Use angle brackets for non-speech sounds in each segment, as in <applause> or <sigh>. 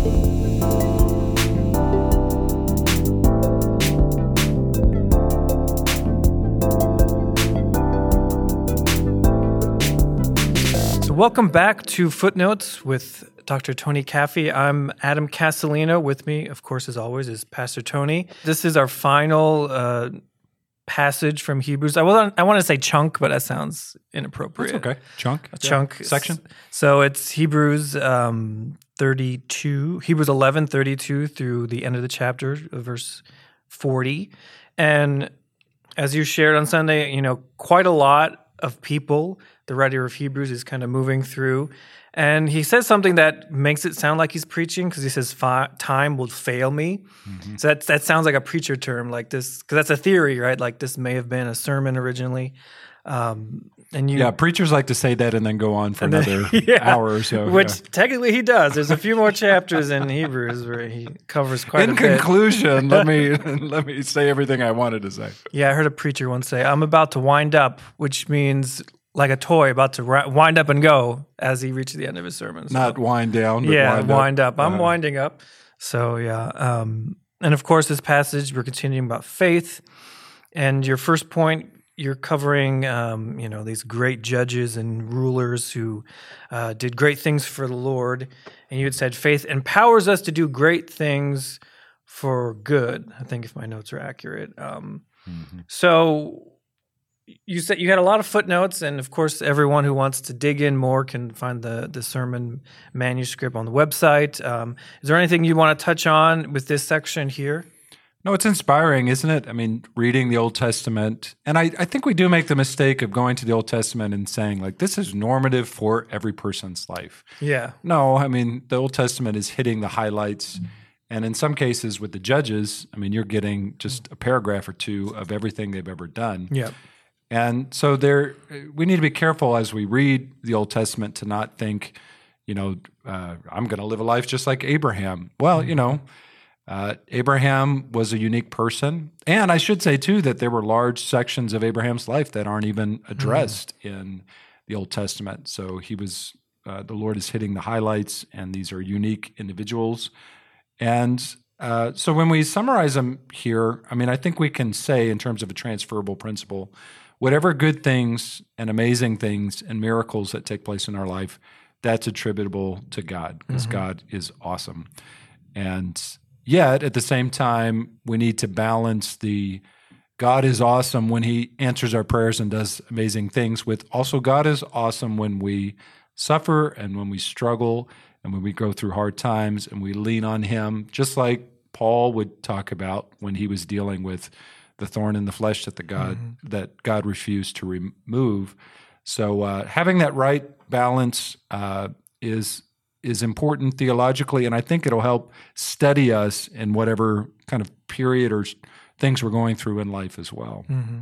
So, welcome back to Footnotes with Dr. Tony Caffey. I'm Adam Castellino. With me, of course, as always, is Pastor Tony. This is our final uh, passage from Hebrews. I, I want to say chunk, but that sounds inappropriate. That's okay. Chunk. A chunk Section. So it's Hebrews um, 32, Hebrews 11, 32 through the end of the chapter, verse 40. And as you shared on Sunday, you know, quite a lot of people, the writer of Hebrews is kind of moving through. And he says something that makes it sound like he's preaching because he says, Time will fail me. So that, that sounds like a preacher term, like this, because that's a theory, right? Like this may have been a sermon originally. Um, and you, Yeah, preachers like to say that and then go on for then- another <laughs> yeah, hour or so. Which yeah. technically he does. There's a few more chapters in Hebrews where he covers quite In a bit. In conclusion, let me <laughs> <laughs> let me say everything I wanted to say. Yeah, I heard a preacher once say, "I'm about to wind up," which means like a toy about to ri- wind up and go as he reaches the end of his sermon. So- Not wind down, but yeah, wind, wind up. I'm Uh, winding up. So yeah, um, and of course, this passage we're continuing about faith. And your first point, you're covering, um, you know, these great judges and rulers who uh, did great things for the Lord. And you had said faith empowers us to do great things for good. I think if my notes are accurate. Um, Mhm. so you said you had a lot of footnotes, and of course, everyone who wants to dig in more can find the the sermon manuscript on the website. Um, is there anything you want to touch on with this section here? No, it's inspiring, isn't it? I mean, reading the Old Testament, and I, I think we do make the mistake of going to the Old Testament and saying, like, this is normative for every person's life. Yeah, No, I mean, the Old Testament is hitting the highlights. And in some cases with the judges, I mean, you're getting just a paragraph or two of everything they've ever done. yeah, And so there, we need to be careful as we read the Old Testament to not think, you know, uh, I'm going to live a life just like Abraham. Well, you know, uh, Abraham was a unique person, and I should say too that there were large sections of Abraham's life that aren't even addressed in the Old Testament. So he was, uh, the Lord is hitting the highlights, and these are unique individuals. And uh, so when we summarize them here, I mean, I think we can say, in terms of a transferable principle, whatever good things and amazing things and miracles that take place in our life, that's attributable to God because God is awesome. And yet, at the same time, we need to balance the God is awesome when He answers our prayers and does amazing things with also God is awesome when we suffer and when we struggle and when we go through hard times and we lean on Him, just like Paul would talk about when he was dealing with the thorn in the flesh that the God that God refused to remove. So uh, having that right balance uh, is is important theologically, and I think it'll help steady us in whatever kind of period or things we're going through in life as well. Mm-hmm.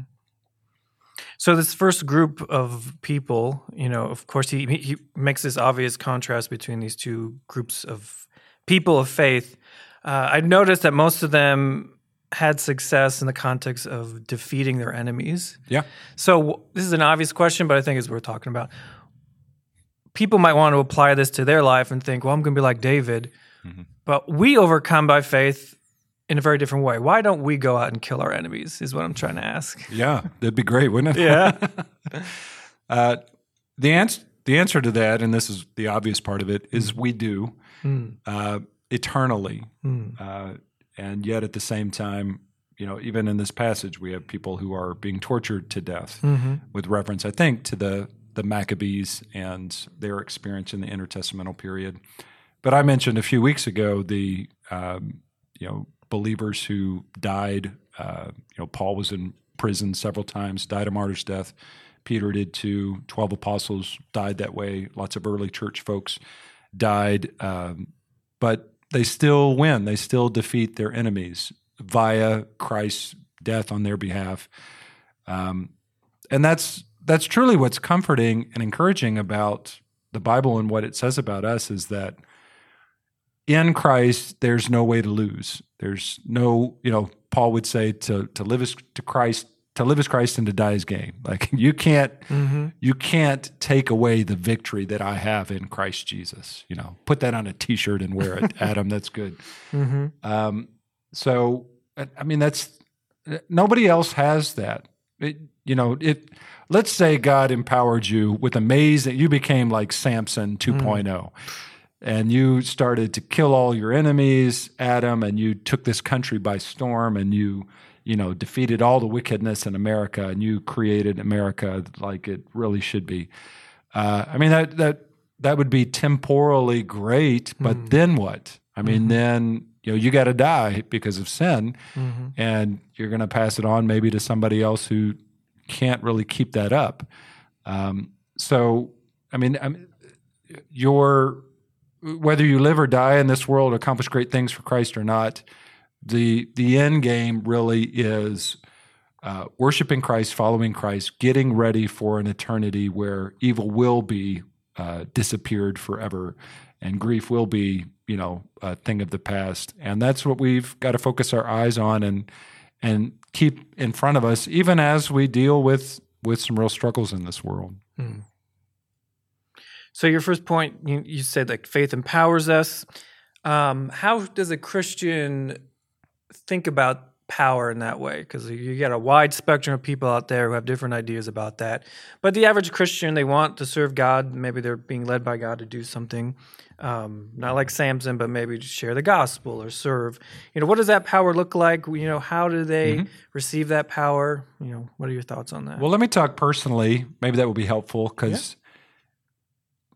So this first group of people, you know, of course, he he makes this obvious contrast between these two groups of people of faith. Uh, I noticed that most of them had success in the context of defeating their enemies. Yeah, So w- this is an obvious question, but I think it's worth talking about. People might want to apply this to their life and think, "Well, I'm going to be like David," but we overcome by faith in a very different way. Why don't we go out and kill our enemies? Is what I'm trying to ask. yeah, that'd be great, wouldn't it? Yeah. <laughs> <laughs> Uh, the answer the answer to that, and this is the obvious part of it, is we do uh, eternally, uh, and yet at the same time, you know, even in this passage, we have people who are being tortured to death, with reference, I think, to the the Maccabees and their experience in the intertestamental period. But I mentioned a few weeks ago the um, you know believers who died. Uh, you know, Paul was in prison several times, died a martyr's death. Peter did too. Twelve apostles died that way. Lots of early church folks died, um, but they still win. They still defeat their enemies via Christ's death on their behalf. Um, and that's that's truly what's comforting and encouraging about the Bible and what it says about us is that in Christ there's no way to lose. There's no, you know, Paul would say to to live is to Christ, to live as Christ and to die as gain. <laughs> Like you can't you can't take away the victory that I have in Christ Jesus. You know, put that on a T-shirt and wear it, <laughs> Adam. That's good. Um, so I I mean, that's nobody else has that. It, you know, it. Let's say God empowered you with amazing. You became like Samson hmm. 2.0 and you started to kill all your enemies, Adam, and you took this country by storm, and you, you know, defeated all the wickedness in America, and you created America like it really should be. Uh, I mean, that that that would be temporally great, but hmm. then what? I mean, mm-hmm. then you know you got to die because of sin, mm-hmm. and you're going to pass it on maybe to somebody else who can't really keep that up. Um, so, I mean, I mean, your whether you live or die in this world, accomplish great things for Christ or not, the the end game really is uh, worshiping Christ, following Christ, getting ready for an eternity where evil will be uh, disappeared forever, and grief will be, you know, a thing of the past. And that's what we've got to focus our eyes on and and keep in front of us, even as we deal with with some real struggles in this world. So your first point, you, you said like faith empowers us. Um, how does a Christian think about power in that way? Because you get a wide spectrum of people out there who have different ideas about that. But the average Christian, they want to serve God. Maybe they're being led by God to do something, um, not like Samson, but maybe to share the gospel or serve. You know, what does that power look like? You know, how do they receive that power? You know, what are your thoughts on that? Well, let me talk personally. Maybe that will be helpful because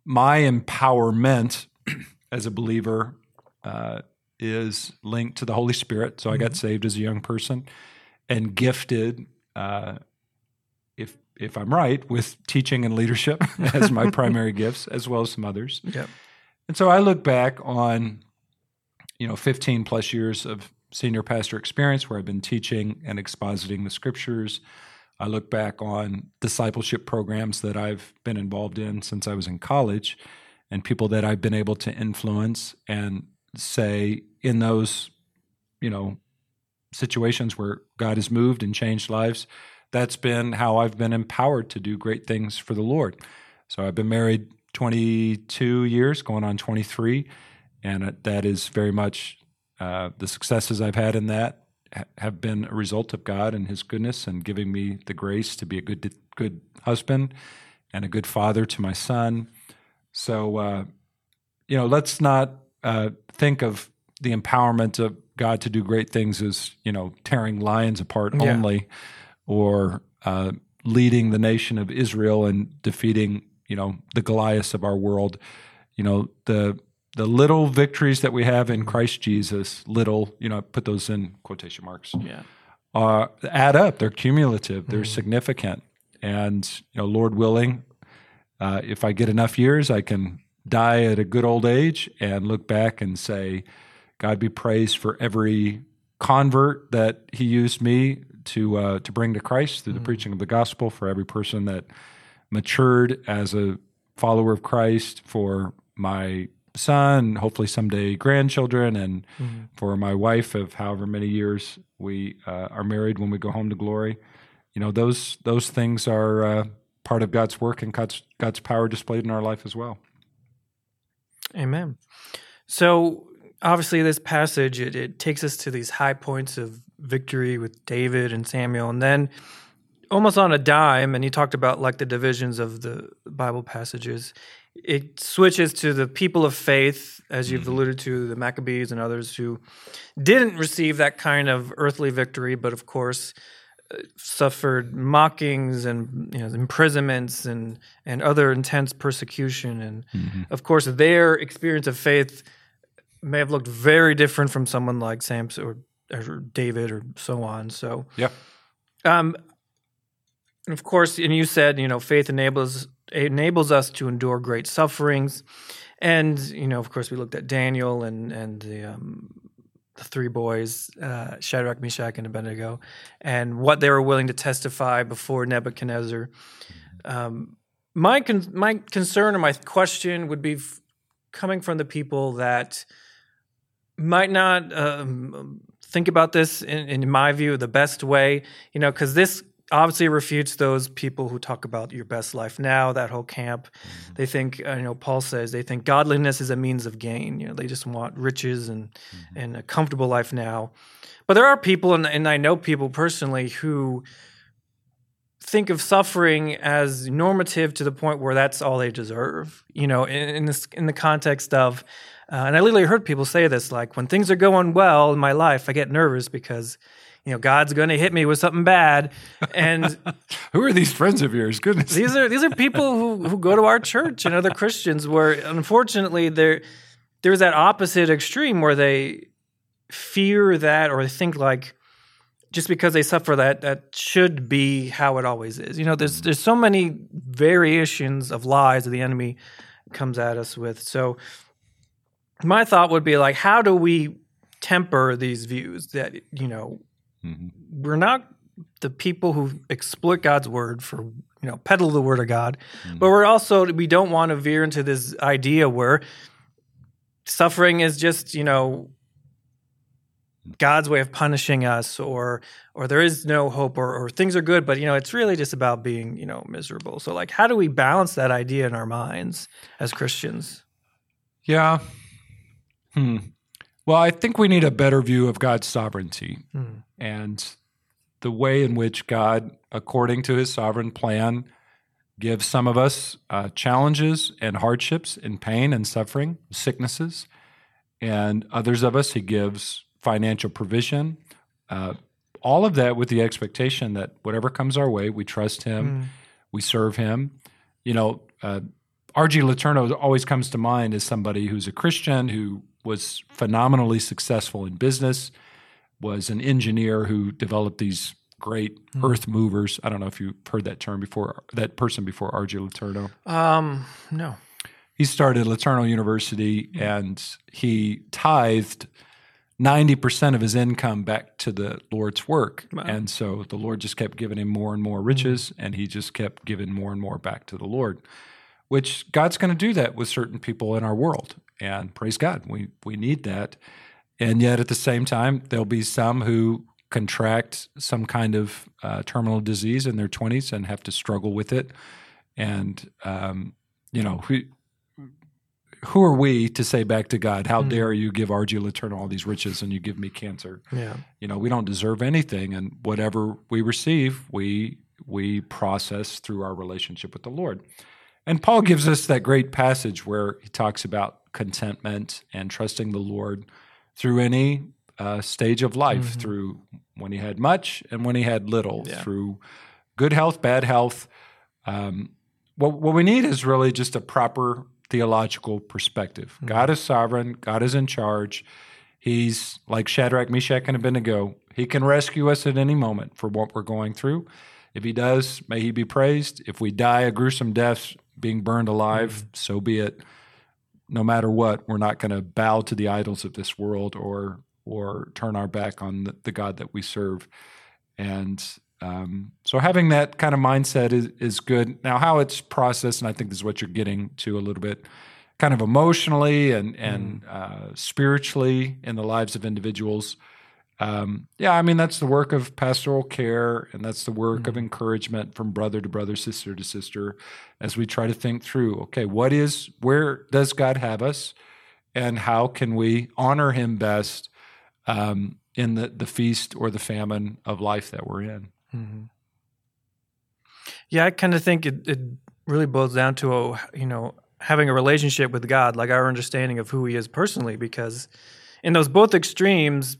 my empowerment <clears throat> as a believer uh, is linked to the Holy Spirit. So I got saved as a young person and gifted, uh, if if I'm right, with teaching and leadership <laughs> as my <laughs> primary gifts, as well as some others. Yep. And so I look back on, you know, 15 plus years of senior pastor experience where I've been teaching and expositing the scriptures. I look back on discipleship programs that I've been involved in since I was in college and people that I've been able to influence and say in those, you know, situations where God has moved and changed lives, that's been how I've been empowered to do great things for the Lord. So I've been married 22 years, going on 23, and that is very much uh, the successes I've had in that ha- have been a result of God and His goodness and giving me the grace to be a good good husband and a good father to my son. So, uh, you know, let's not uh, think of the empowerment of God to do great things as you know tearing lions apart Yeah. only, or uh, leading the nation of Israel and defeating you know the Goliaths of our world. You know the the little victories that we have in Christ Jesus, little, you know, put those in quotation marks, yeah. uh, add up. They're cumulative. They're significant. And you know, Lord willing, uh, if I get enough years, I can die at a good old age and look back and say, God be praised for every convert that He used me to uh, to bring to Christ through the preaching of the gospel. For every person that matured as a follower of Christ. For my son, hopefully someday grandchildren, and for my wife of however many years we uh, are married when we go home to glory. You know, those those things are uh, part of God's work and God's God's power displayed in our life as well. Amen. So obviously, this passage it, it takes us to these high points of victory with David and Samuel, and then almost on a dime. And you talked about like the divisions of the Bible passages. It switches to the people of faith, as you've mm-hmm. alluded to, the Maccabees and others who didn't receive that kind of earthly victory, but of course suffered mockings and you know, imprisonments and and other intense persecution. And of course their experience of faith may have looked very different from someone like Samson or, or David or so on. So Yeah. um of course and you said you know faith enables enables us to endure great sufferings. And you know of course we looked at Daniel and and the um the three boys, uh, Shadrach, Meshach, and Abednego, and what they were willing to testify before Nebuchadnezzar. Um, my con- my concern or my question would be f- coming from the people that might not um, think about this, in, in my view, the best way. You know, because this obviously refutes those people who talk about your best life now. That whole camp, Mm-hmm. they think uh, you know Paul says they think godliness is a means of gain. You know, they just want riches and Mm-hmm. and a comfortable life now. But there are people, and, and I know people personally who think of suffering as normative to the point where that's all they deserve. You know, in, in this in the context of, uh, and I literally heard people say this like when things are going well in my life, I get nervous because. You know, God's going to hit me with something bad, and <laughs> Who are these friends of yours? Goodness. these are these are people who, who go to our church and other Christians where unfortunately there there's that opposite extreme where they fear that or think like just because they suffer that that should be how it always is. You know, there's there's so many variations of lies that the enemy comes at us with. So my thought would be like how do we temper these views that you know Mhm. we're not the people who exploit God's word for you know peddle the word of God, but we're also we don't want to veer into this idea where suffering is just you know God's way of punishing us, or or there is no hope, or, or things are good, but you know it's really just about being you know miserable. So like, how do we balance that idea in our minds as Christians? Yeah. Hmm. Well, I think we need a better view of God's sovereignty Hmm. and the way in which God, according to his sovereign plan, gives some of us uh, challenges and hardships and pain and suffering, sicknesses, and others of us he gives financial provision. Uh, all of that with the expectation that whatever comes our way, we trust him, we serve him. You know, uh, R.G. Letourneau always comes to mind as somebody who's a Christian who was phenomenally successful in business, was an engineer who developed these great earth movers. I don't know if you've heard that term before, that person before R.G. Letourneau. Um, no. He started Letourneau University and he tithed 90% of his income back to the Lord's work. And so the Lord just kept giving him more and more riches, and he just kept giving more and more back to the Lord, which God's going to do that with certain people in our world. And praise God, we, we need that. And yet at the same time, there'll be some who contract some kind of uh, terminal disease in their 20s and have to struggle with it. And, um, you know, who, who are we to say back to God, how dare you give R.G. Letourneau all these riches and you give me cancer? Yeah. You know, we don't deserve anything, and whatever we receive, we we process through our relationship with the Lord. And Paul gives us that great passage where he talks about contentment and trusting the Lord through any uh, stage of life, through when he had much and when he had little, Yeah. through good health, bad health. Um, what, what we need is really just a proper theological perspective. God is sovereign, God is in charge. He's like Shadrach, Meshach, and Abednego. He can rescue us at any moment for what we're going through. If he does, may he be praised. If we die a gruesome death, being burned alive, so be it. No matter what, we're not going to bow to the idols of this world or or turn our back on the, the God that we serve. And um, so having that kind of mindset is, is good. Now, how it's processed, and I think this is what you're getting to a little bit, kind of emotionally and and uh, spiritually in the lives of individuals. Um, yeah, I mean that's the work of pastoral care, and that's the work of encouragement from brother to brother, sister to sister, as we try to think through. Okay, what is where does God have us, and how can we honor Him best um, in the the feast or the famine of life that we're in? Yeah, I kind of think it, it really boils down to a, you know having a relationship with God, like our understanding of who He is personally. Because in those both extremes,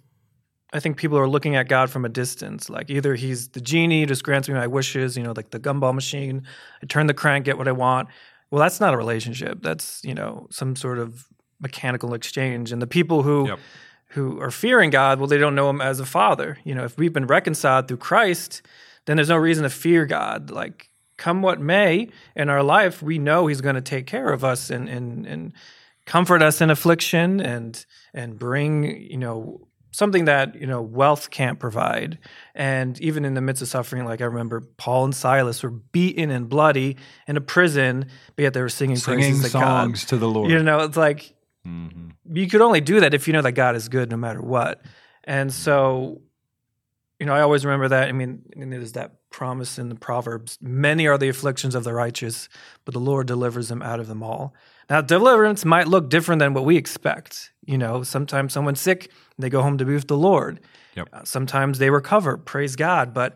I think people are looking at God from a distance. Like either He's the genie, just grants me my wishes, you know, like the gumball machine. I turn the crank, get what I want. Well, that's not a relationship. That's you know some sort of mechanical exchange. And the people who Yep. who are fearing God, well, they don't know Him as a Father. You know, if we've been reconciled through Christ, then there's no reason to fear God. Like, come what may in our life, we know He's going to take care of us and and and comfort us in affliction and and bring you know something that you know wealth can't provide. And even in the midst of suffering, like I remember, Paul and Silas were beaten and bloody in a prison, but yet they were singing, Singing praises to God. songs to the Lord. You know, it's like mm-hmm. you could only do that if you know that God is good no matter what. And mm-hmm. so, you know, I always remember that. I mean, there's that promise in the Proverbs many are the afflictions of the righteous, but the Lord delivers them out of them all. Now, deliverance might look different than what we expect. You know, sometimes someone's sick they go home to be with the Lord. Yep. Uh, sometimes they recover, praise God. But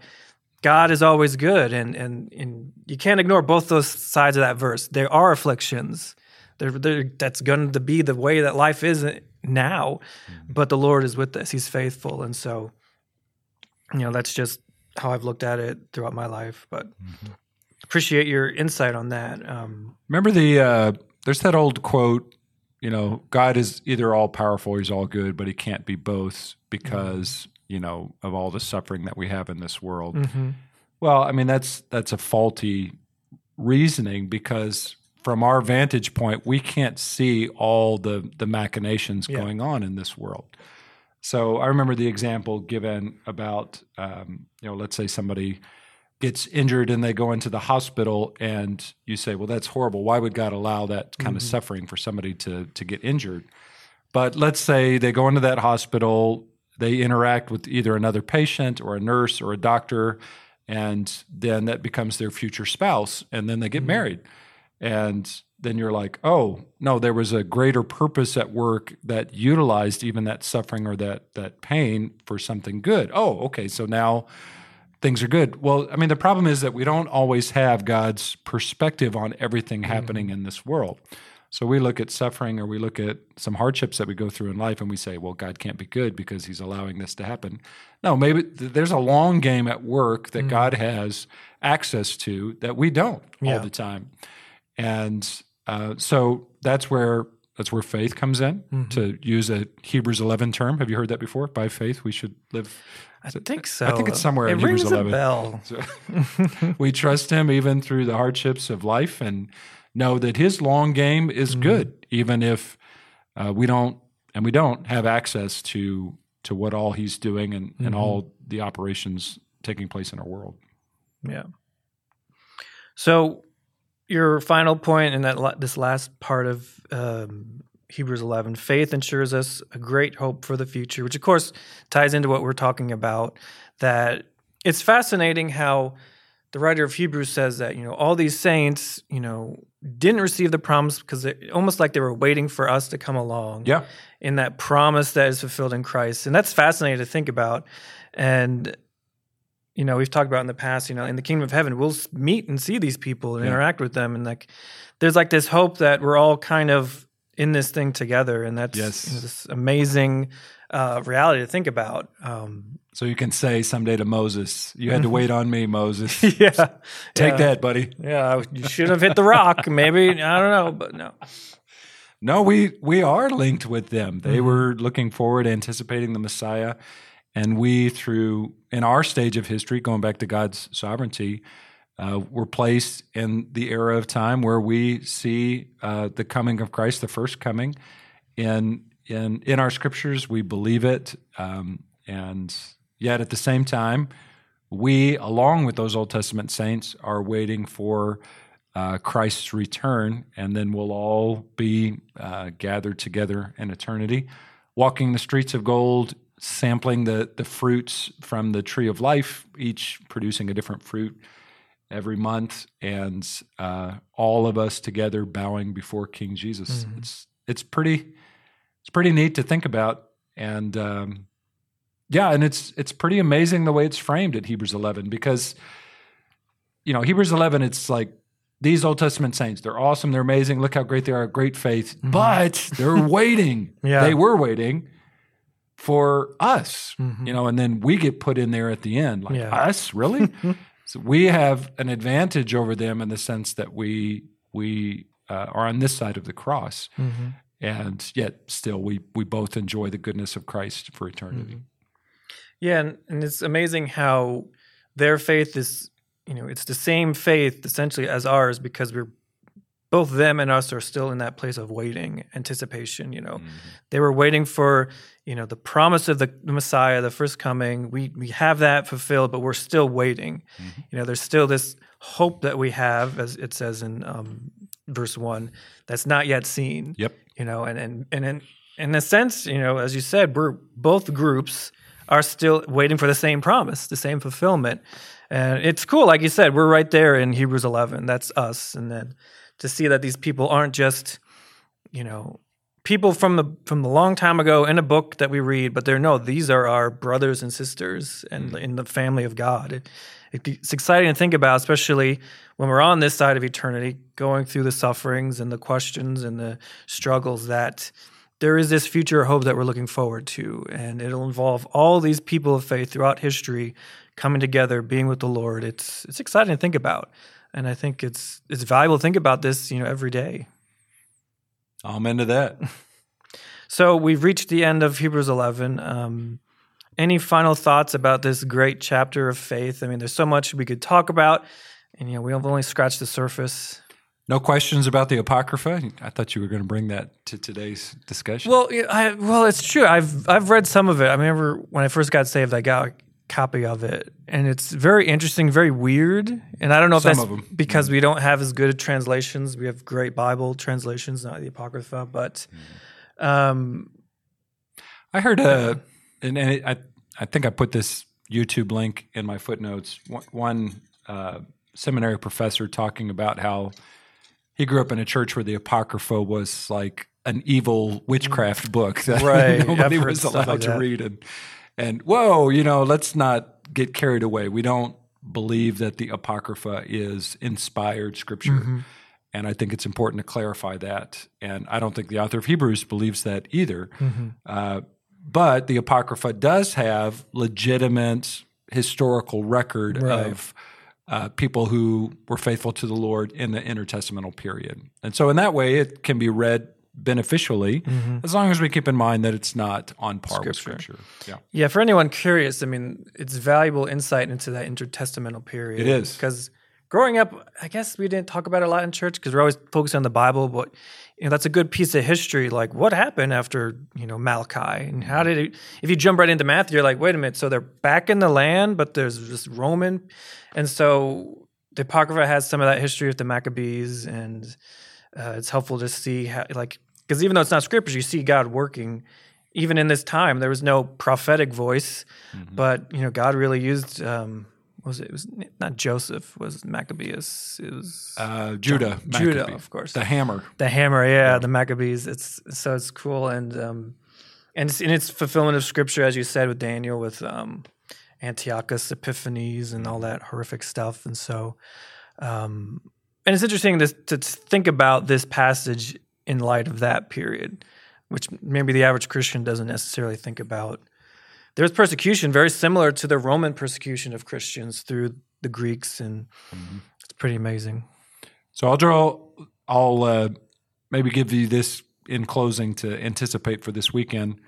God is always good, and, and, and you can't ignore both those sides of that verse. There are afflictions. They're, they're, that's going to be the way that life is now, mm-hmm. but the Lord is with us. He's faithful. And so, you know, that's just how I've looked at it throughout my life. But mm-hmm. appreciate your insight on that. Um, Remember the uh, there's that old quote, you know, God is either all powerful, he's all good, but he can't be both because mm-hmm. you know of all the suffering that we have in this world. Mm-hmm. Well, I mean that's that's a faulty reasoning because from our vantage point, we can't see all the the machinations yeah. going on in this world. So I remember the example given about, um, you know, let's say somebody gets injured and they go into the hospital, and you say, "Well, that's horrible. Why would God allow that kind mm-hmm. of suffering for somebody to to get injured?" But let's say they go into that hospital, they interact with either another patient or a nurse or a doctor, and then that becomes their future spouse, and then they get mm-hmm. married, and then you're like, oh no, there was a greater purpose at work that utilized even that suffering or that that pain for something good. Oh, okay, so now things are good. Well, I mean, the problem is that we don't always have God's perspective on everything mm-hmm. happening in this world. So we look at suffering or we look at some hardships that we go through in life and we say, well, God can't be good because he's allowing this to happen. No, maybe th- there's a long game at work that mm. God has access to that we don't yeah. all the time. And uh, so that's where that's where faith comes in. Mm-hmm. To use a Hebrews 11 term, have you heard that before? By faith, we should live. I think so. I think it's somewhere it in Hebrews 11. a bell. So <laughs> we trust Him even through the hardships of life, and know that His long game is mm-hmm. good, even if uh, we don't and we don't have access to to what all He's doing and, mm-hmm. and all the operations taking place in our world. Yeah. So your final point in that this last part of um, Hebrews 11, faith ensures us a great hope for the future, which of course ties into what we're talking about. That it's fascinating how the writer of Hebrews says that you know all these saints, you know, didn't receive the promise because it almost like they were waiting for us to come along. Yeah. In that promise that is fulfilled in Christ, and that's fascinating to think about. And you know we've talked about in the past you know in the kingdom of heaven we'll meet and see these people and yeah. interact with them and like there's like this hope that we're all kind of in this thing together and that's yes. you know, this amazing uh, reality to think about um, so you can say someday to moses you had to wait on me moses <laughs> yeah take yeah. that buddy yeah you should have hit the rock maybe i don't know but no no we we are linked with them they mm-hmm. were looking forward anticipating the messiah and we, through in our stage of history, going back to God's sovereignty, uh, we're placed in the era of time where we see uh, the coming of Christ, the first coming. In in in our scriptures, we believe it, um, and yet at the same time, we, along with those Old Testament saints, are waiting for uh, Christ's return, and then we'll all be uh, gathered together in eternity, walking the streets of gold sampling the the fruits from the tree of life, each producing a different fruit every month, and uh, all of us together bowing before King Jesus. Mm-hmm. It's it's pretty it's pretty neat to think about, and um, yeah, and it's it's pretty amazing the way it's framed at Hebrews 11 because you know Hebrews 11 it's like these Old Testament saints, they're awesome, they're amazing. Look how great they are, great faith, mm-hmm. but they're <laughs> waiting. yeah. They were waiting for us, mm-hmm. you know, and then we get put in there at the end. Like, yeah. us, really? <laughs> so we have an advantage over them in the sense that we we uh, are on this side of the cross, mm-hmm. and yet still we we both enjoy the goodness of Christ for eternity. Mm-hmm. Yeah, and, and it's amazing how their faith is, you know, it's the same faith essentially as ours because we're both them and us are still in that place of waiting, anticipation. You know, mm-hmm. they were waiting for you know the promise of the Messiah, the first coming. We we have that fulfilled, but we're still waiting. Mm-hmm. You know, there's still this hope that we have, as it says in um, verse one, that's not yet seen. Yep. You know, and and and in in a sense, you know, as you said, we're both groups are still waiting for the same promise, the same fulfillment. And it's cool, like you said, we're right there in Hebrews 11. That's us. And then to see that these people aren't just, you know, people from the from the long time ago in a book that we read, but they're no, these are our brothers and sisters and mm. in the family of God. It, it, it's exciting to think about, especially when we're on this side of eternity, going through the sufferings and the questions and the struggles that there is this future hope that we're looking forward to, and it'll involve all these people of faith throughout history coming together, being with the Lord. It's it's exciting to think about, and I think it's it's valuable to think about this, you know, every day. I'm into that. <laughs> so we've reached the end of Hebrews 11. Um, any final thoughts about this great chapter of faith? I mean, there's so much we could talk about, and you know, we've only scratched the surface. No questions about the apocrypha. I thought you were going to bring that to today's discussion. Well, I, well, it's true. I've I've read some of it. I remember when I first got saved, I got copy of it, and it's very interesting, very weird. And I don't know if some that's because mm. we don't have as good translations. We have great Bible translations, not the apocrypha. But um, I heard a, and, and I I think I put this YouTube link in my footnotes. One uh, seminary professor talking about how he grew up in a church where the Apocrypha was like an evil witchcraft book that <laughs> right. nobody was allowed like to read. And, and whoa, you know, let's not get carried away. We don't believe that the Apocrypha is inspired scripture. Mm-hmm. And I think it's important to clarify that. And I don't think the author of Hebrews believes that either. Mm-hmm. Uh, but the Apocrypha does have legitimate historical record right. of uh, people who were faithful to the Lord in the intertestamental period. And so, in that way, it can be read beneficially mm-hmm. as long as we keep in mind that it's not on par scripture. with Scripture. Yeah. Yeah. For anyone curious, I mean, it's valuable insight into that intertestamental period. It is because growing up, I guess we didn't talk about it a lot in church because we're always focused on the Bible, but you know that's a good piece of history. Like what happened after you know Malachi, and how did it? If you jump right into Matthew, you're like, wait a minute. So they're back in the land, but there's this Roman, and so the Apocrypha has some of that history with the Maccabees, and uh, it's helpful to see how like because even though it's not scriptures, you see God working. Even in this time, there was no prophetic voice, mm-hmm. but you know God really used. Um, was it? it? was not Joseph. Was Maccabeus? It was uh, Judah. Judah, of course. The hammer. The hammer. Yeah, yeah, the Maccabees. It's so it's cool and um, and it's in its fulfillment of scripture, as you said with Daniel, with um, Antiochus Epiphanes and all that horrific stuff. And so, um, and it's interesting to, to think about this passage in light of that period, which maybe the average Christian doesn't necessarily think about there's persecution very similar to the Roman persecution of Christians through the Greeks, and mm-hmm. it's pretty amazing. So I'll draw. I'll uh, maybe give you this in closing to anticipate for this weekend.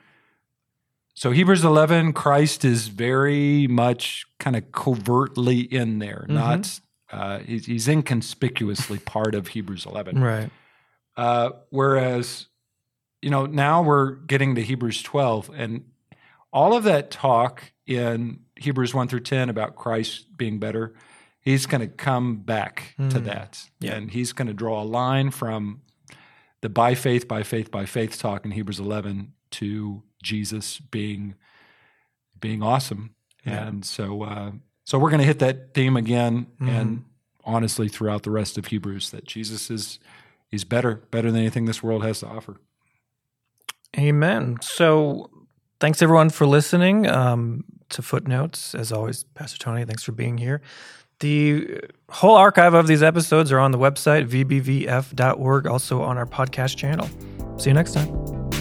So Hebrews 11, Christ is very much kind of covertly in there, mm-hmm. not uh, he's, he's, inconspicuously part of Hebrews 11. Right. Uh, whereas, you know, now we're getting to Hebrews 12, and all of that talk in Hebrews 1 through 10 about Christ being better, he's going to come back mm. to hmm. that. Yeah. And he's going to draw a line from the by faith, by faith, by faith talk in Hebrews 11 to Jesus being being awesome. Yeah. And so uh, so we're going to hit that theme again mm. and honestly throughout the rest of Hebrews that Jesus is he's better, better than anything this world has to offer. Amen. So thanks everyone for listening um, to Footnotes. As always, Pastor Tony, thanks for being here. The whole archive of these episodes are on the website, vbvf.org, also on our podcast channel. See you next time.